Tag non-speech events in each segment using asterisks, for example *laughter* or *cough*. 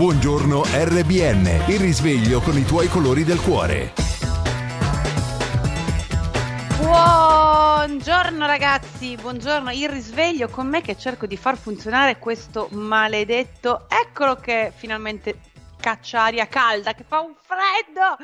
Buongiorno RBN, il risveglio con i tuoi colori del cuore. Buongiorno ragazzi, buongiorno, il risveglio con me che cerco di far funzionare questo maledetto, eccolo che finalmente caccia aria calda, che fa un freddo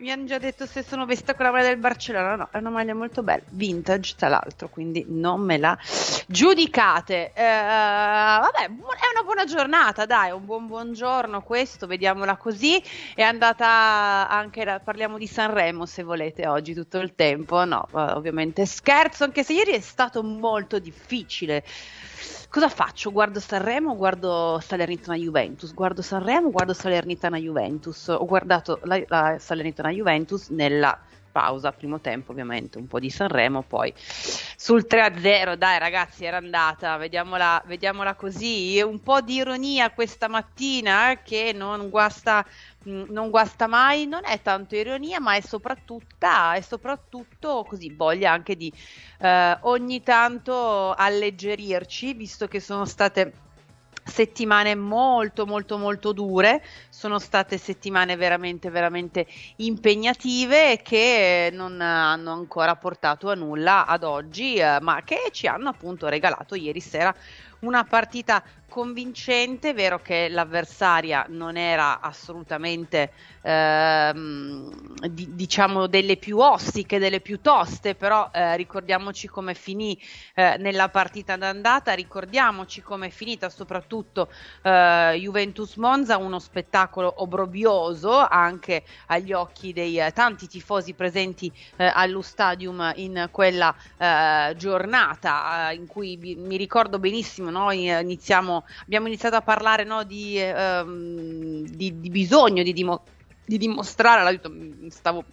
mi hanno già detto se sono vestita con la maglia del Barcellona. No, è una maglia molto bella, vintage tra l'altro, quindi non me la giudicate. Eh, vabbè, è una buona giornata, dai, un buon buongiorno questo, vediamola così. È andata anche, la, parliamo di Sanremo se volete oggi tutto il tempo. No, ovviamente scherzo, anche se ieri è stato molto difficile cosa faccio? Guardo Sanremo, guardo Salernitana Juventus, guardo Sanremo, guardo Salernitana Juventus. Ho guardato la, la Salernitana Juventus nella pausa, primo tempo ovviamente, un po' di Sanremo, poi sul 3-0, dai ragazzi era andata, vediamola, vediamola così, un po' di ironia questa mattina eh, che non guasta non guasta mai, non è tanto ironia, ma è soprattutto, è soprattutto così voglia anche di eh, ogni tanto alleggerirci, visto che sono state settimane molto molto molto dure, sono state settimane veramente veramente impegnative che non hanno ancora portato a nulla ad oggi, eh, ma che ci hanno appunto regalato ieri sera una partita convincente, è vero che l'avversaria non era assolutamente ehm, di, diciamo delle più ostiche, delle più toste, però eh, ricordiamoci come finì eh, nella partita d'andata, ricordiamoci come è finita soprattutto eh, Juventus Monza, uno spettacolo obrobioso anche agli occhi dei eh, tanti tifosi presenti eh, allo stadium in quella eh, giornata in cui mi ricordo benissimo noi iniziamo abbiamo iniziato a parlare no, di, ehm, di, di, bisogno di, dimo- di dimostrare, l'ho detto, stavo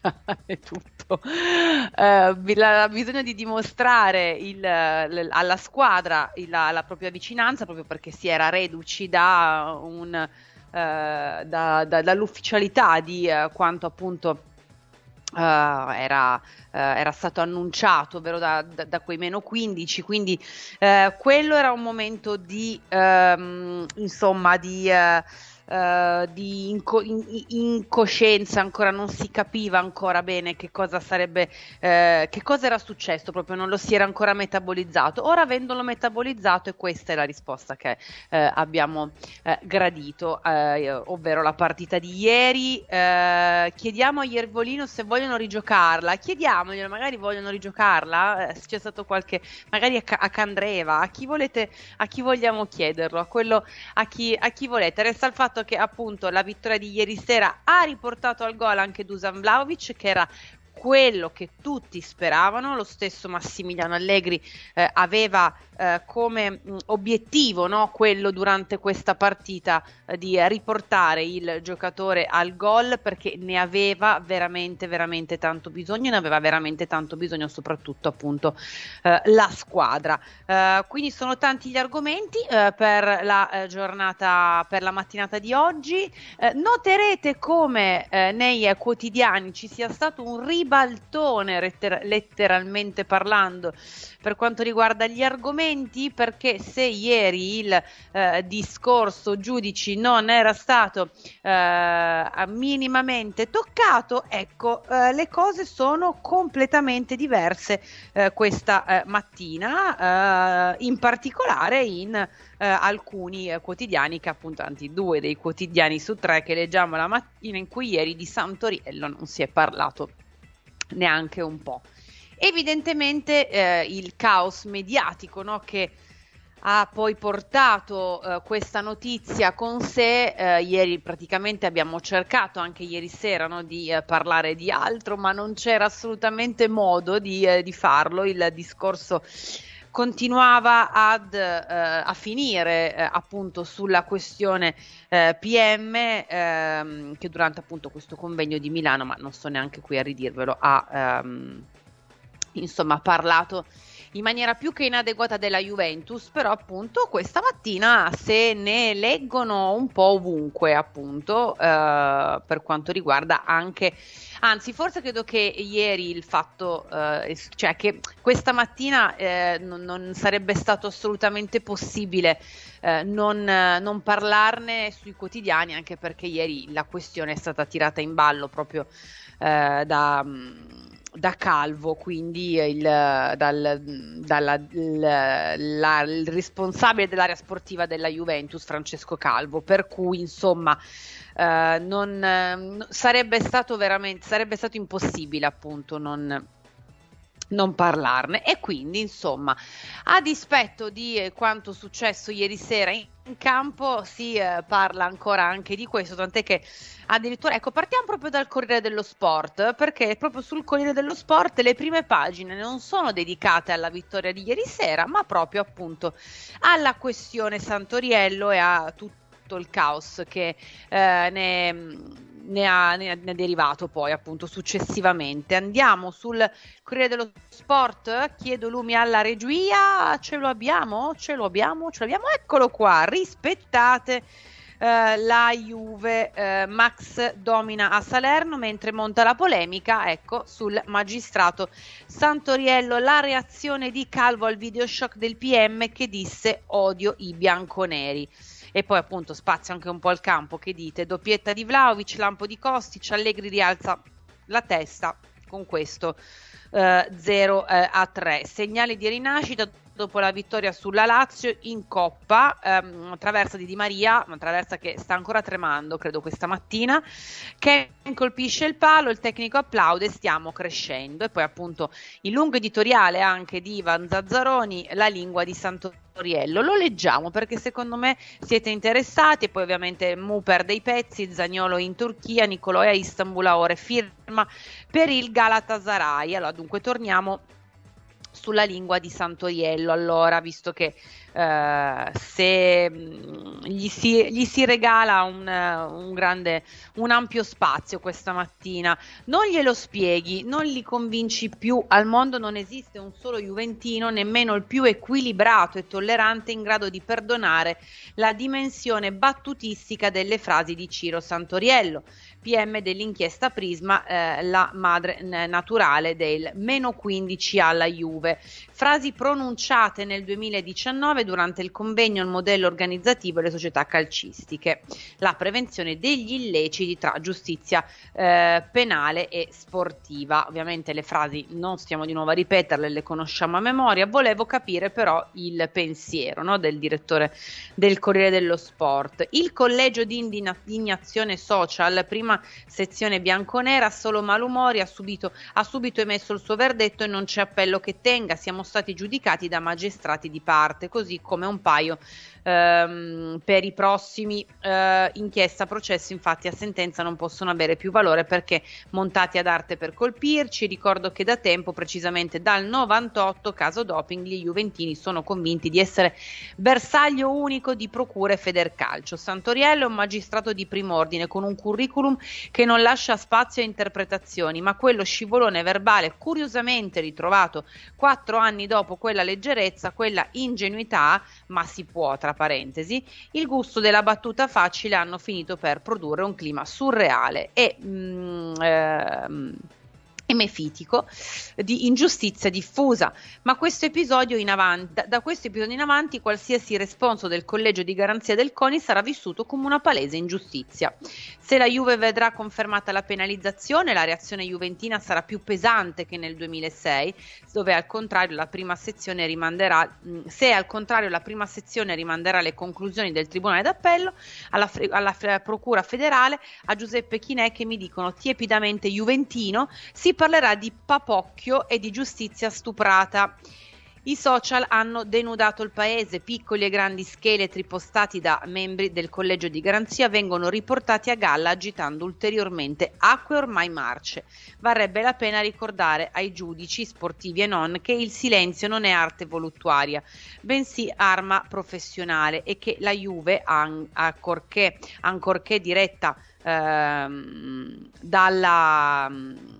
*laughs* è tutto. Uh, bisogno di dimostrare il, l, alla squadra la, la, propria vicinanza proprio perché si era reduci da un, uh, da, da, dall'ufficialità di uh, quanto appunto Uh, era, uh, era, stato annunciato, ovvero da, da, da, quei meno 15, quindi uh, quello era un momento di, um, insomma, di uh, di inco- in- incoscienza, ancora non si capiva ancora bene che cosa sarebbe, uh, che cosa era successo, proprio non lo si era ancora metabolizzato. Ora avendolo metabolizzato, e questa è la risposta che uh, abbiamo gradito, ovvero la partita di ieri. chiediamo a Iervolino se vogliono rigiocarla, chiediamoglielo, magari vogliono rigiocarla, se c'è stato qualche, magari a, a Candreva, a chi volete, a chi vogliamo chiederlo, a quello, a chi, a chi volete. Resta il fatto fatto che appunto la vittoria di ieri sera ha riportato al gol anche Dusan Vlaovic che era quello che tutti speravano, lo stesso Massimiliano Allegri eh, aveva eh, come mh, obiettivo no, quello durante questa partita eh, di riportare il giocatore al gol perché ne aveva veramente veramente tanto bisogno, ne aveva veramente tanto bisogno soprattutto appunto eh, la squadra. Eh, quindi sono tanti gli argomenti eh, per la giornata, per la mattinata di oggi. noterete come nei quotidiani ci sia stato un ribalto ribaltone letter- letteralmente parlando per quanto riguarda gli argomenti perché se ieri il eh, discorso giudici non era stato eh, minimamente toccato ecco eh, le cose sono completamente diverse eh, questa eh, mattina eh, in particolare in alcuni quotidiani che appunto anzi due dei quotidiani su tre che leggiamo la mattina in cui ieri di Santoriello non si è parlato neanche un po'. Evidentemente eh, il caos mediatico no, che ha poi portato eh, questa notizia con sé. Eh, ieri praticamente abbiamo cercato anche ieri sera no, di eh, parlare di altro, ma non c'era assolutamente modo di, eh, di farlo. Il discorso continuava ad, eh, a finire eh, appunto sulla questione eh, PM ehm, che durante appunto questo convegno di Milano, ma non sto neanche qui a ridirvelo, ha ehm, insomma parlato in maniera più che inadeguata della Juventus, però appunto questa mattina se ne leggono un po' ovunque appunto eh, per quanto riguarda anche Anzi, forse credo che ieri il fatto, eh, cioè che questa mattina eh, non, non, sarebbe stato assolutamente possibile eh, non, non, parlarne sui quotidiani, anche perché ieri la questione è stata tirata in ballo proprio eh, da da Calvo, quindi il, dal, dalla, il, la, il responsabile dell'area sportiva della Juventus, Francesco Calvo, per cui insomma eh, non, eh, sarebbe stato veramente sarebbe stato impossibile appunto non non parlarne. E quindi insomma a dispetto di eh, quanto successo ieri sera in, campo si eh, parla ancora anche di questo tant'è che addirittura ecco partiamo proprio dal Corriere dello Sport perché proprio sul Corriere dello Sport le prime pagine non sono dedicate alla vittoria di ieri sera ma proprio appunto alla questione Santoriello e a tutto il caos che eh, ne ne ha, ne, ha, derivato poi appunto successivamente. Andiamo sul Corriere dello Sport, chiedo lumi alla regia, ce lo abbiamo? Ce lo abbiamo? Ce l'abbiamo? Eccolo qua, rispettate. Uh, la Juve uh, Max domina a Salerno mentre monta la polemica ecco sul magistrato Santoriello la reazione di Calvo al videoshock del PM che disse odio i bianconeri e poi appunto spazio anche un po' al campo che dite? Doppietta di Vlaovic, lampo di Kostic, Allegri rialza la testa con questo eh, 0 eh, a 3 segnali di rinascita dopo la vittoria sulla Lazio in Coppa, ehm, traversa di Di Maria, una traversa che sta ancora tremando, credo questa mattina, che colpisce il palo, il tecnico applaude, stiamo crescendo e poi appunto il lungo editoriale anche di Ivan Zazzaroni, la lingua di Santoriello. Lo leggiamo perché secondo me siete interessati e poi ovviamente Mu perde i pezzi, Zagnolo in Turchia, Nicolò a Istanbul a ore firma per il Galatasaray. Allora dunque torniamo sulla lingua di Santoriello. Allora, visto che eh, se mm, gli si, gli si regala un, un, grande, un ampio spazio questa mattina, non glielo spieghi, non li convinci più. Al mondo non esiste un solo Juventino, nemmeno il più equilibrato e tollerante in grado di perdonare la dimensione battutistica delle frasi di Ciro Santoriello PM dell'inchiesta Prisma, eh, la madre naturale del meno 15 alla Juve. Frasi pronunciate nel 2019 durante il convegno Il modello organizzativo delle società calcistiche, la prevenzione degli illeciti tra giustizia eh, penale e sportiva. Ovviamente le frasi non stiamo di nuovo a ripeterle, le conosciamo a memoria. Volevo capire però il pensiero no, del direttore del Corriere dello Sport. Il collegio di indignazione social, prima sezione bianconera, solo malumori, ha subito, ha subito emesso il suo verdetto e non c'è appello che tenga. Siamo stati giudicati da magistrati di parte, così come un paio ehm, per i prossimi eh, inchiesta, processi, infatti a sentenza non possono avere più valore perché montati ad arte per colpirci. Ricordo che da tempo, precisamente dal 98, caso doping, gli Juventini sono convinti di essere bersaglio unico di procure Federcalcio. Santoriello è un magistrato di prim'ordine con un curriculum che non lascia spazio a interpretazioni, ma quello scivolone verbale curiosamente ritrovato quattro anni dopo quella leggerezza, quella ingenuità, ma si può tra parentesi, il gusto della battuta facile hanno finito per produrre un clima surreale e mm, ehm, e mefitico di ingiustizia diffusa. Ma questo episodio in avanti, da, da, questo episodio in avanti qualsiasi responso del collegio di garanzia del CONI sarà vissuto come una palese ingiustizia. Se la Juve vedrà confermata la penalizzazione, la reazione juventina sarà più pesante che nel 2006, dove al contrario la prima sezione rimanderà, se al contrario la prima sezione rimanderà le conclusioni del Tribunale d'Appello alla, alla, Procura federale, a Giuseppe Chinè che mi dicono tiepidamente juventino, si parlerà di papocchio e di giustizia stuprata. I social hanno denudato il paese, piccoli e grandi scheletri postati da membri del collegio di garanzia vengono riportati a galla agitando ulteriormente acque ormai marce. Varrebbe la pena ricordare ai giudici sportivi e non che il silenzio non è arte voluttuaria, bensì arma professionale e che la Juve, ancorché, ancorché diretta ehm, dalla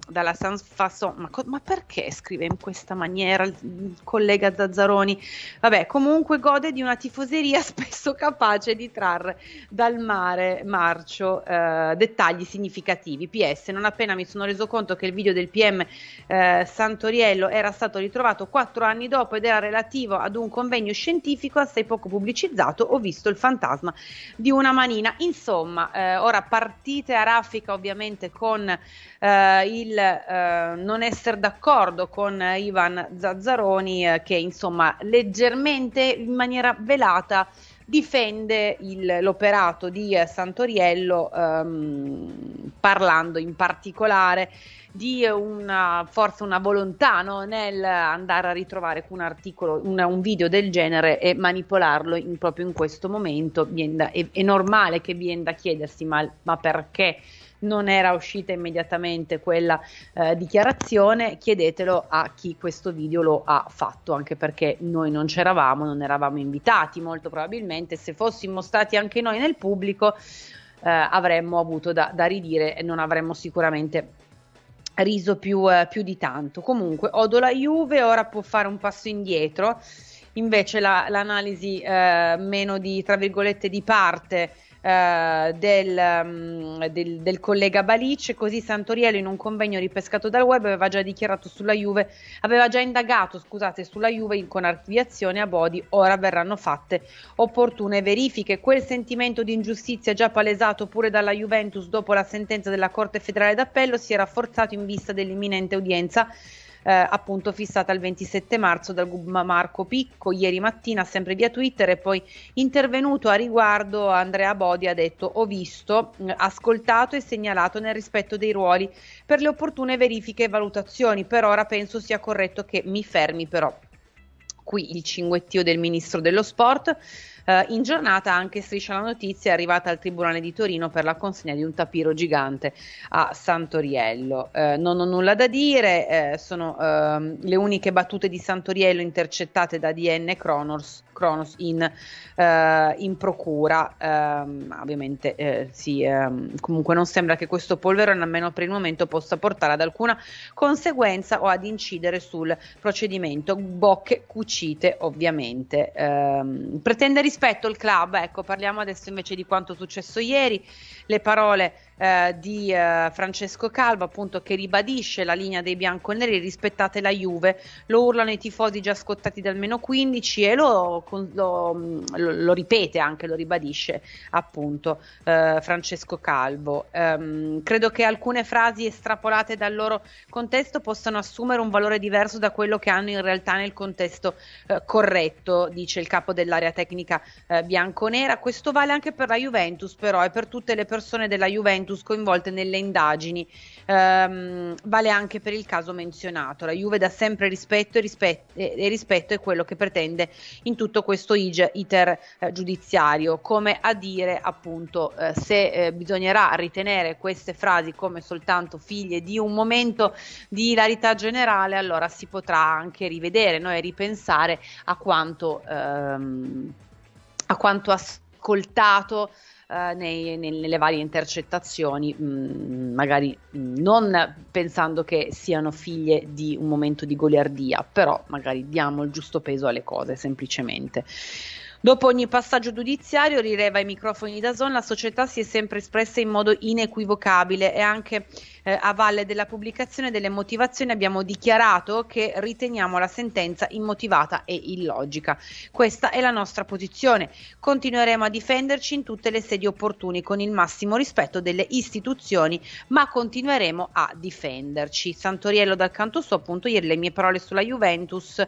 dalla Sans Fasson, ma, co- ma, perché scrive in questa maniera il collega Zazzaroni? Vabbè, comunque gode di una tifoseria *laughs* spesso capace di trarre dal mare marcio eh, dettagli significativi. PS, non appena mi sono reso conto che il video del PM eh, Santoriello era stato ritrovato quattro anni dopo ed era relativo ad un convegno scientifico assai poco pubblicizzato, ho visto il fantasma di una manina. Insomma, eh, ora partite a raffica ovviamente con eh, il eh, non essere d'accordo con Ivan Zazzaroni eh, che insomma leggermente in maniera velata difende il, l'operato di Santoriello ehm, parlando in particolare di una forza, una volontà no? nel andare a ritrovare un articolo, una, un video del genere e manipolarlo in, proprio in questo momento. Da, è, è, normale che viene da chiedersi ma, ma perché? non era uscita immediatamente quella eh, dichiarazione, chiedetelo a chi questo video lo ha fatto, anche perché noi non c'eravamo, non eravamo invitati, molto probabilmente se fossimo stati anche noi nel pubblico eh, avremmo avuto da, da, ridire e non avremmo sicuramente riso più, eh, più di tanto. Comunque, odo la Juve, ora può fare un passo indietro, invece la, l'analisi eh, meno di, tra virgolette, di parte eh, del, um, del, del, collega Balic, così Santoriello in un convegno ripescato dal web aveva già dichiarato sulla Juve, aveva già indagato scusate, sulla Juve con archiviazione a Bodi, ora verranno fatte opportune verifiche. Quel sentimento di ingiustizia già palesato pure dalla Juventus dopo la sentenza della Corte federale d'appello si è rafforzato in vista dell'imminente udienza eh, appunto fissata il 27 marzo dal GUB Marco Picco. Ieri mattina sempre via Twitter e poi intervenuto a riguardo Andrea Bodi ha detto ho visto, ascoltato e segnalato nel rispetto dei ruoli per le opportune verifiche e valutazioni. Per ora penso sia corretto che mi fermi però. Qui il cinguettio del ministro dello sport Uh, in giornata anche Striscia la Notizia è arrivata al Tribunale di Torino per la consegna di un tapiro gigante a Santoriello. Uh, non ho nulla da dire, uh, sono ehm, le uniche battute di Santoriello intercettate da DN Kronos, Kronos in, in, procura. Ehm, ovviamente sì, ehm, comunque non sembra che questo polverone, almeno per il momento, possa portare ad alcuna conseguenza o ad incidere sul procedimento. Bocche cucite, ovviamente. pretende rispetto rispetto al club, ecco, parliamo adesso invece di quanto successo ieri, le parole eh, di eh, Francesco Calvo, appunto, che ribadisce la linea dei bianconeri, rispettate la Juve, lo urlano i tifosi già scottati da almeno 15 e lo, lo, lo, lo ripete anche, lo ribadisce appunto eh, Francesco Calvo. Um, credo che alcune frasi estrapolate dal loro contesto possano assumere un valore diverso da quello che hanno in realtà nel contesto eh, corretto, dice il capo dell'area tecnica eh, bianconera. Questo vale anche per la Juventus però e per tutte le persone della Juventus Juventus coinvolte nelle indagini. Um, vale anche per il caso menzionato. La Juve dà sempre rispetto e, rispetto e rispetto è quello che pretende in tutto questo iter eh, giudiziario, come a dire appunto eh, se eh, bisognerà ritenere queste frasi come soltanto figlie di un momento di ilarità generale, allora si potrà anche rivedere no? e ripensare a quanto, ehm, a quanto ascoltato eh, nei, nelle varie intercettazioni, mh, mm, magari mh, non pensando che siano figlie di un momento di goliardia, però magari diamo il giusto peso alle cose semplicemente. Dopo ogni passaggio giudiziario, rileva ai microfoni da Zon, la società si è sempre espressa in modo inequivocabile e anche eh, a valle della pubblicazione delle motivazioni abbiamo dichiarato che riteniamo la sentenza immotivata e illogica. Questa è la nostra posizione. Continueremo a difenderci in tutte le sedi opportune con il massimo rispetto delle istituzioni, ma continueremo a difenderci. Santoriello dal canto suo, appunto, ieri le mie parole sulla Juventus,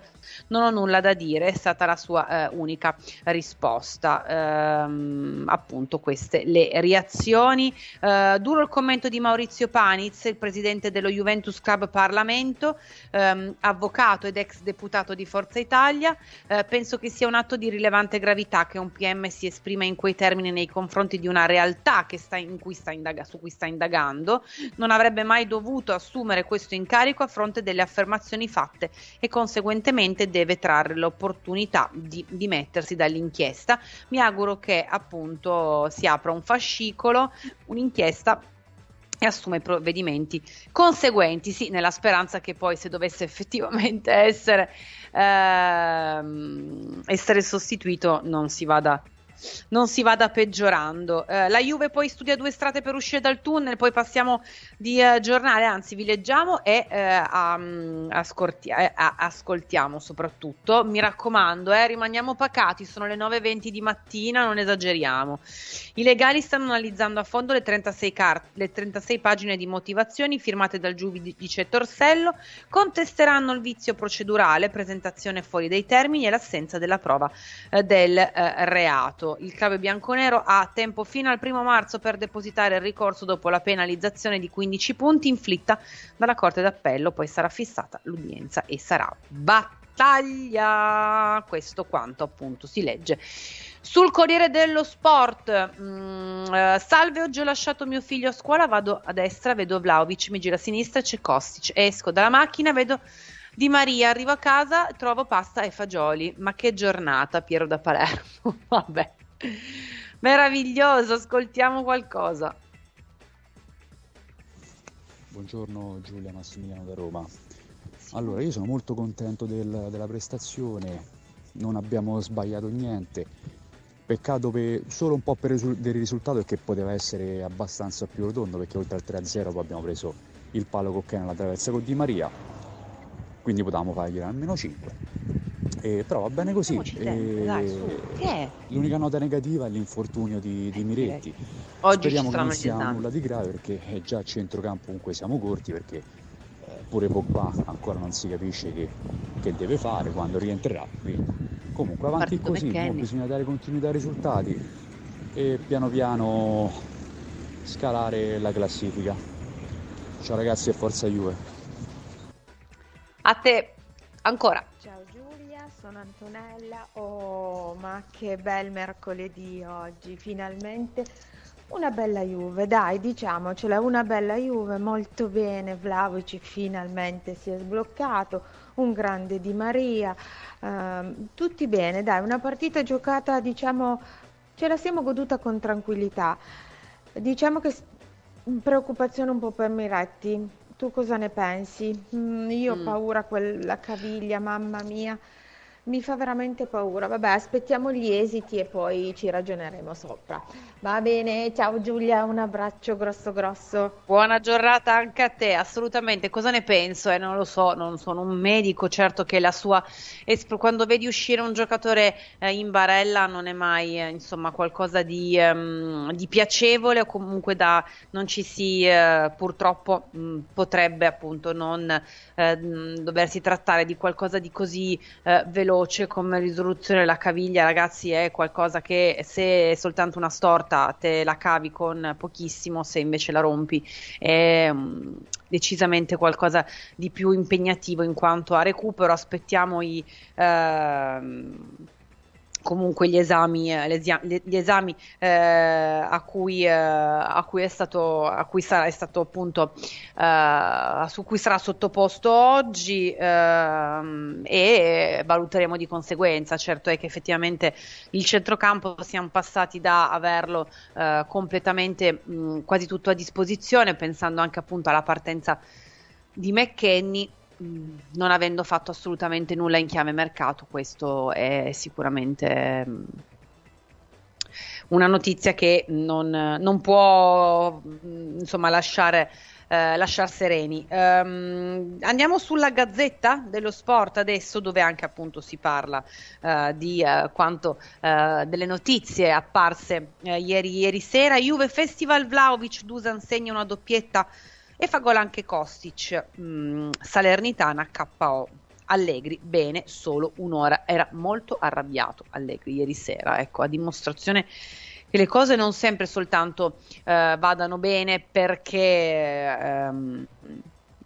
non ho nulla da dire, è stata la sua eh, unica risposta. Ehm, appunto queste le reazioni. Eh, duro il commento di Maurizio Pani Pjanic, il presidente dello Juventus Club Parlamento, ehm, avvocato ed ex deputato di Forza Italia. Eh, penso che sia un atto di rilevante gravità che un PM si esprima in quei termini nei confronti di una realtà sta cui indaga- su cui sta indagando. Non avrebbe mai dovuto assumere questo incarico a fronte delle affermazioni fatte e conseguentemente deve trarre l'opportunità di dimettersi dall'inchiesta. Mi auguro che appunto si apra un fascicolo, un'inchiesta e *laughs* assume provvedimenti conseguenti, sì, nella speranza che poi se dovesse effettivamente *laughs* essere, ehm, essere sostituito non si vada non si vada peggiorando. Eh, la Juve poi studia due strade per uscire dal tunnel, poi passiamo di eh, giornale, anzi vi leggiamo e eh, a, ascolti- a, ascoltiamo soprattutto. Mi raccomando, eh, rimaniamo pacati, sono le 9.20 di mattina, non esageriamo. I legali stanno analizzando a fondo le 36, car- le 36 pagine di motivazioni firmate dal giudice Torsello, contesteranno il vizio procedurale, presentazione fuori dei termini e l'assenza della prova eh, del eh, il club bianconero ha tempo fino al primo marzo per depositare il ricorso dopo la penalizzazione di 15 punti inflitta dalla Corte d'Appello, poi sarà fissata l'udienza e sarà battaglia. Questo quanto appunto si legge. Sul Corriere dello Sport, mh, mm, eh, salve, oggi ho lasciato mio figlio a scuola, vado a destra, vedo Vlaovic, mi gira a sinistra, c'è Kostic, esco dalla macchina, vedo di Maria, arrivo a casa, trovo pasta e fagioli. Ma che giornata, Piero da Palermo. *laughs* Vabbè. Meraviglioso, ascoltiamo qualcosa. Buongiorno Giulia Massimiliano da Roma. Allora, io sono molto contento del, della prestazione, non abbiamo sbagliato niente. Peccato per, solo un po' per il risultato che poteva essere abbastanza più rotondo perché oltre al 3-0 poi abbiamo preso il palo con nella traversa con Di Maria, quindi potevamo fargliela almeno 5 eh, però va bene così. Eh, dai, l'unica nota negativa è l'infortunio di, di Miretti. Oggi Speriamo che non sia nulla di grave perché già a centrocampo comunque siamo corti perché eh, pure Pogba ancora non si capisce che, che deve fare quando rientrerà. Quindi, comunque avanti così, bisogna dare continuità ai risultati e piano piano scalare la classifica. Ciao ragazzi e forza Juve. A te ancora. Ciao sono Antonella. Oh, ma che bel mercoledì oggi, finalmente una bella Juve, dai, diciamocela, una bella Juve, molto bene, Vlaovic finalmente si è sbloccato, un grande Di Maria, ehm, tutti bene, dai, una partita giocata, diciamo, ce la siamo goduta con tranquillità. Diciamo che preoccupazione un po' per Miretti, tu cosa ne pensi? Mm, io ho mm. paura quella caviglia, mamma mia mi fa veramente paura. Vabbè, aspettiamo gli esiti e poi ci ragioneremo sopra. Va bene, ciao Giulia, un abbraccio grosso grosso. Buona giornata anche a te, assolutamente. Cosa ne penso? Eh, non lo so, non sono un medico, certo che la sua quando vedi uscire un giocatore eh, in barella non è mai eh, insomma qualcosa di, um, di, piacevole o comunque da non ci si eh, purtroppo mh, mm, potrebbe appunto non eh, doversi trattare di qualcosa di così eh, veloce come risoluzione della caviglia, ragazzi, è qualcosa che se è soltanto una storta te la cavi con pochissimo, se invece la rompi è um, decisamente qualcosa di più impegnativo in quanto a recupero. Aspettiamo i. Uh, comunque gli esami, eh, gli esami eh, a, cui, eh, a, cui, è stato, a cui sarà, è stato appunto eh, su cui sarà sottoposto oggi ehm, e valuteremo di conseguenza. Certo è che effettivamente il centrocampo siamo passati da averlo eh, completamente mh, quasi tutto a disposizione, pensando anche appunto alla partenza di McKenny non avendo fatto assolutamente nulla in chiave mercato, questo è sicuramente mm, una notizia che non, non può mm, insomma lasciare eh, lasciar sereni. Um, andiamo sulla Gazzetta dello Sport adesso, dove anche appunto si parla uh, di uh, quanto uh, delle notizie apparse ieri, ieri, sera. Juve Festival Vlaovic, Dusan segna una doppietta e fa gol anche Kostic, mh, mm, Salernitana KO. Allegri, bene, solo un'ora. Era molto arrabbiato Allegri ieri sera, ecco, a dimostrazione che le cose non sempre soltanto eh, vadano bene perché ehm,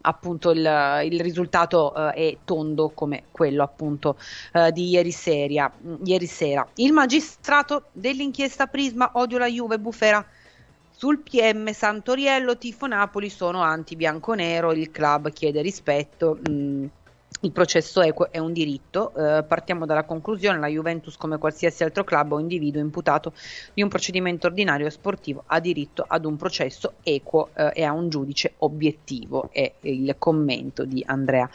appunto il, il risultato uh, è tondo come quello appunto uh, di ieri, seria, ieri sera. Il magistrato dell'inchiesta Prisma odio la Juve bufera sul PM Santoriello Tifo Napoli sono anti-bianconero, il club chiede rispetto. Mh, mm, il processo equo è un diritto, eh, partiamo dalla conclusione, la Juventus come qualsiasi altro club o individuo imputato di un procedimento ordinario sportivo ha diritto ad un processo equo eh, e a un giudice obiettivo, è il commento di Andrea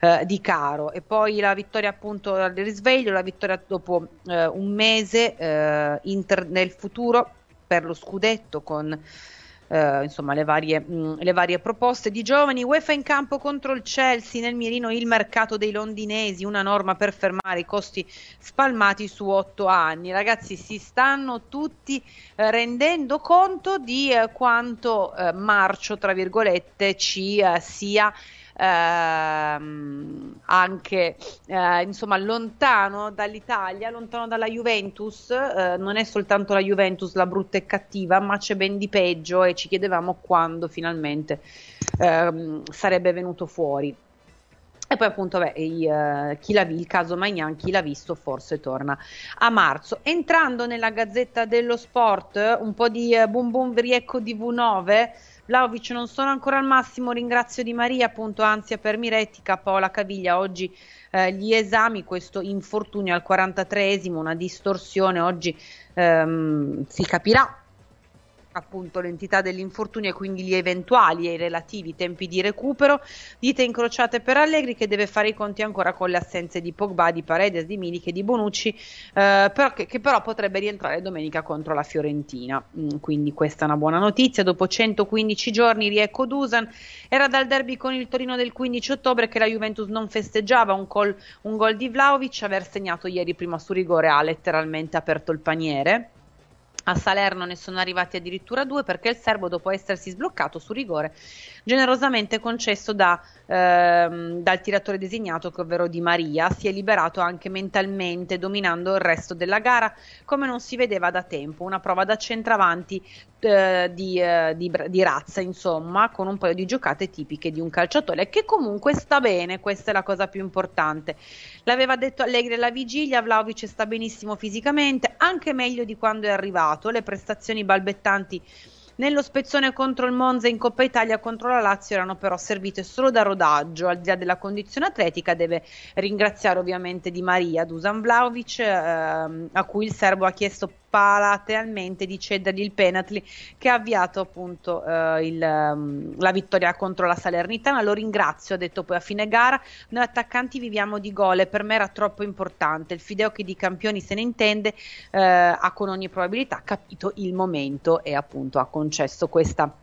eh, Di Caro. E poi la vittoria appunto del risveglio, la vittoria dopo eh, un mese, eh, Inter nel futuro per lo scudetto con eh, insomma le varie, mh, mm, le varie, proposte di giovani. UEFA in campo contro il Chelsea, nel mirino il mercato dei londinesi, una norma per fermare i costi spalmati su otto anni. Ragazzi, si stanno tutti eh, rendendo conto di eh, quanto eh, marcio, tra virgolette, ci eh, sia ehm, anche eh, insomma lontano dall'Italia, lontano dalla Juventus, eh, non è soltanto la Juventus la brutta e cattiva, ma c'è ben di peggio e ci chiedevamo quando finalmente ehm, sarebbe venuto fuori. E poi appunto beh, i, uh, chi l'ha, il caso Magnan, chi l'ha visto forse torna a marzo. Entrando nella Gazzetta dello Sport, un po' di uh, boom boom Vriecco di V9, Vlaovic non sono ancora al massimo, ringrazio Di Maria, appunto ansia per Miretti, Paola Caviglia. Oggi eh, gli esami, questo infortunio al 43esimo, una distorsione, oggi ehm, si capirà appunto l'entità dell'infortunio e quindi gli eventuali e i relativi tempi di recupero. Dite incrociate per Allegri che deve fare i conti ancora con le assenze di Pogba, di Paredes, di Milik e di Bonucci, eh, però, che, che, però potrebbe rientrare domenica contro la Fiorentina. Mm, quindi questa è una buona notizia. Dopo 115 giorni riecco Dusan. Era dal derby con il Torino del 15 ottobre che la Juventus non festeggiava un, col, un gol di Vlaovic, aver segnato ieri prima su rigore ha letteralmente aperto il paniere. A Salerno ne sono arrivati addirittura due perché il serbo, dopo essersi sbloccato su rigore, generosamente concesso da, ehm, dal tiratore designato, ovvero Di Maria, si è liberato anche mentalmente, dominando il resto della gara come non si vedeva da tempo. Una prova da centravanti eh, di, eh, di, di, razza, insomma, con un paio di giocate tipiche di un calciatore che comunque sta bene, questa è la cosa più importante. L'aveva detto Allegri alla vigilia, Vlaovic sta benissimo fisicamente, anche meglio di quando è arrivato, le prestazioni balbettanti nello spezzone contro il Monza in Coppa Italia contro la Lazio erano però servite solo da rodaggio, al di là della condizione atletica deve ringraziare ovviamente Di Maria, Dusan Vlaovic, ehm, a cui il serbo ha chiesto palatealmente di cedergli il penalty che ha avviato appunto eh, il, um, la vittoria contro la Salernitana. Lo ringrazio, ha detto poi a fine gara. Noi attaccanti viviamo di gol e per me era troppo importante. Il Fideo che di campioni se ne intende eh, ha con ogni probabilità capito il momento e appunto ha concesso questa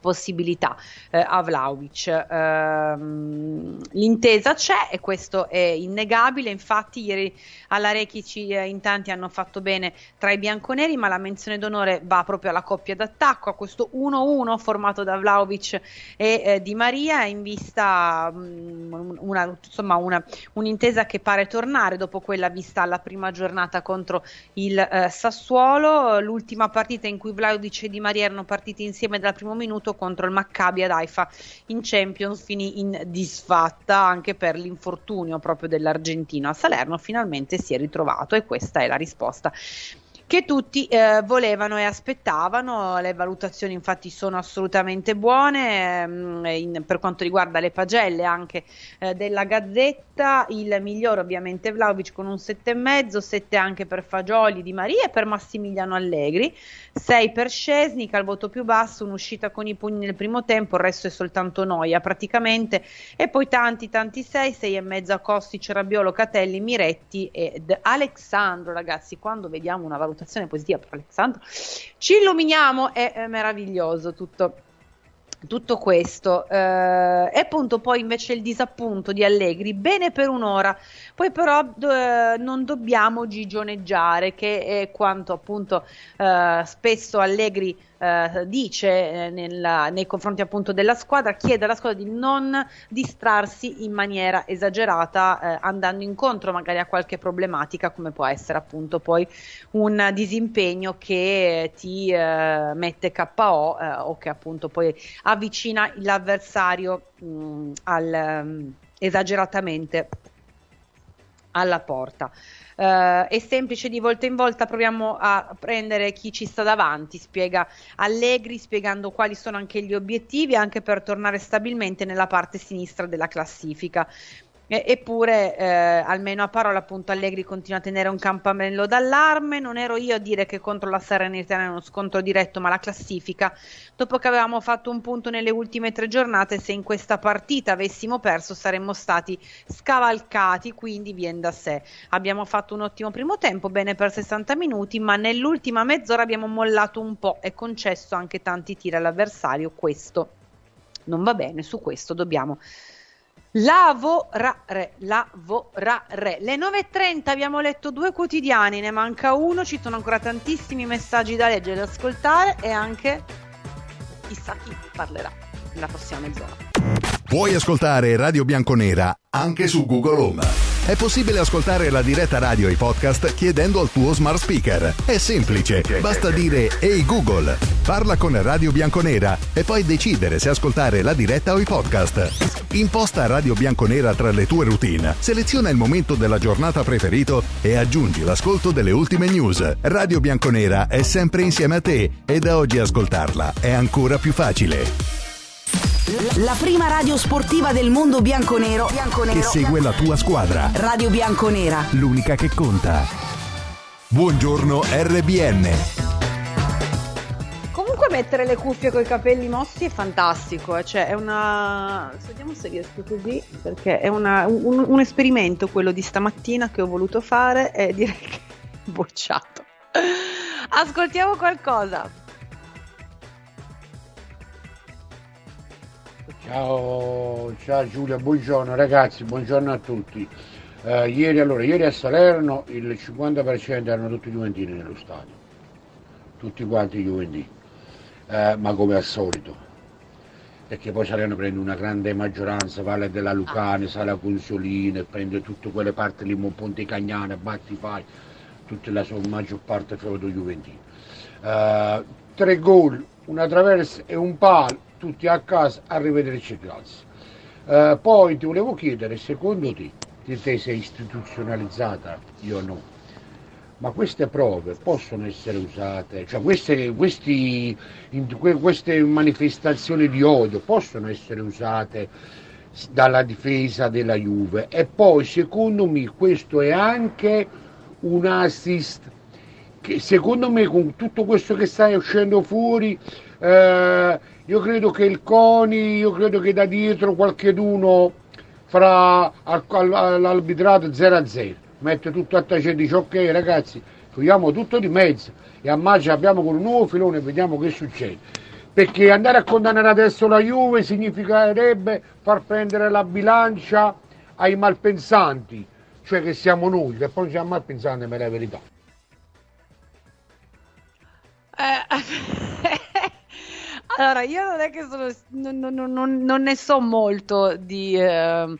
possibilità eh, a Vlaovic. Ehm, l'intesa c'è e questo è innegabile, infatti ieri alla Rechici eh, in tanti hanno fatto bene tra i bianconeri, ma la menzione d'onore va proprio alla coppia d'attacco, a questo 1-1 formato da Vlaovic e eh, Di Maria in vista mh, mm, una, insomma, una, un'intesa che pare tornare dopo quella vista alla prima giornata contro il eh, Sassuolo, l'ultima partita in cui Vlaovic e Di Maria erano partiti insieme dal primo minuto contro il Maccabi ad Haifa in Champions finì in disfatta anche per l'infortunio proprio dell'argentino a Salerno finalmente si è ritrovato e questa è la risposta che tutti eh, volevano e aspettavano. Le valutazioni infatti sono assolutamente buone ehm, in, per quanto riguarda le pagelle anche eh, della Gazzetta. Il migliore ovviamente Vlaovic con un 7,5, 7 anche per Fagioli di Maria e per Massimiliano Allegri. 6 per Scesnik, al voto più basso, un'uscita con i pugni nel primo tempo, il resto è soltanto noia praticamente, e poi tanti tanti 6, 6 e mezzo a Kostic, Rabiolo, Catelli, Miretti ed Alexandro, ragazzi, quando vediamo una valutazione positiva per Alexandro, ci illuminiamo, è, è meraviglioso tutto tutto questo. Eh, e appunto poi invece il disappunto di Allegri bene per un'ora. Poi però eh, non dobbiamo gigioneggiare che è quanto appunto eh, spesso Allegri eh, dice eh, nella, nei confronti appunto della squadra, chiede alla squadra di non distrarsi in maniera esagerata eh, andando incontro magari a qualche problematica come può essere appunto poi un disimpegno che ti eh, mette KO eh, o che appunto poi avvicina l'avversario mh, al, um, esageratamente alla porta. Uh, è semplice di volta in volta, proviamo a prendere chi ci sta davanti, spiega Allegri, spiegando quali sono anche gli obiettivi, anche per tornare stabilmente nella parte sinistra della classifica. E, eppure, eh, almeno a parola, appunto, Allegri continua a tenere un campanello d'allarme. Non ero io a dire che contro la Serenità è uno scontro diretto, ma la classifica. Dopo che avevamo fatto un punto nelle ultime tre giornate, se in questa partita avessimo perso, saremmo stati scavalcati. Quindi viene da sé. Abbiamo fatto un ottimo primo tempo, bene per 60 minuti, ma nell'ultima mezz'ora abbiamo mollato un po' e concesso anche tanti tiri all'avversario. Questo non va bene, su questo dobbiamo Lavorare, lavorare. Le 9.30 abbiamo letto due quotidiani, ne manca uno, ci sono ancora tantissimi messaggi da leggere da ascoltare e anche chissà chi parlerà nella prossima mezz'ora. Puoi ascoltare Radio Bianconera anche su Google Home. È possibile ascoltare la diretta radio e i podcast chiedendo al tuo smart speaker. È semplice, basta dire Ehi Google, parla con Radio Bianconera e poi decidere se ascoltare la diretta o i podcast. Imposta Radio Bianconera tra le tue routine, seleziona il momento della giornata preferito e aggiungi l'ascolto delle ultime news. Radio Bianconera è sempre insieme a te e da oggi ascoltarla è ancora più facile. La prima radio sportiva del mondo bianconero, bianconero che segue la tua squadra. Radio Bianconera. L'unica che conta. Buongiorno RBN. Comunque mettere le cuffie con i capelli mossi è fantastico, eh? cioè è una... Vediamo se riesco così, perché è una, un, un esperimento quello di stamattina che ho voluto fare e direi che è bocciato. Ascoltiamo qualcosa. Ciao, ciao Giulia, buongiorno ragazzi, buongiorno a tutti. Uh, ieri, allora, ieri a Salerno il 50% erano tutti Juventini nello stadio, tutti quanti Juventini, uh, ma come al solito, perché poi Salerno prende una grande maggioranza, vale della Lucane, sale a Consolino, prende tutte quelle parti lì, Ponte Cagnane, Batti Fai, tutta la sua maggior parte feudo Juventino. Uh, tre gol, una traversa e un palo tutti a casa, arrivederci grazie. Uh, poi ti volevo chiedere, secondo te, di te sei istituzionalizzata, io no, ma queste prove possono essere usate, cioè queste, questi, queste manifestazioni di odio possono essere usate dalla difesa della Juve e poi secondo me questo è anche un assist che secondo me con tutto questo che sta uscendo fuori eh, io credo che il CONI, io credo che da dietro qualcheduno farà all'arbitrato 0 a 0, mette tutto a tacere e dice ok ragazzi, togliamo tutto di mezzo e a maggio abbiamo con un nuovo filone e vediamo che succede. Perché andare a condannare adesso la Juve significherebbe far prendere la bilancia ai malpensanti, cioè che siamo noi, che poi siamo malpensanti, ma è la verità. Eh, *laughs* Allora, io non è che sono, non, non, non, ne so molto di eh,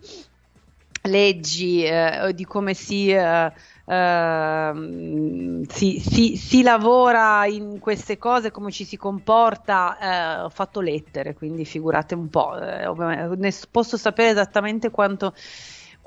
leggi eh, di come si, eh, ehm, si, si, si, lavora in queste cose, come ci si comporta. Eh, ho fatto lettere, quindi figurate un po'. Eh, posso sapere esattamente quanto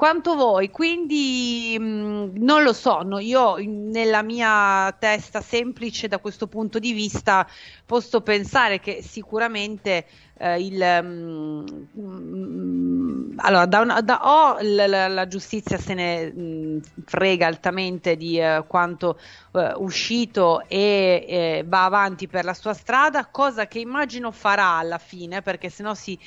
quanto voi, quindi mh, mm, non lo so, no, io nella mia testa semplice da questo punto di vista posso pensare che sicuramente eh, il, mh, mm, allora, da una, da, o la, la, la, giustizia se ne mh, mm, frega altamente di eh, quanto eh, uscito e va avanti per la sua strada, cosa che immagino farà alla fine, perché sennò si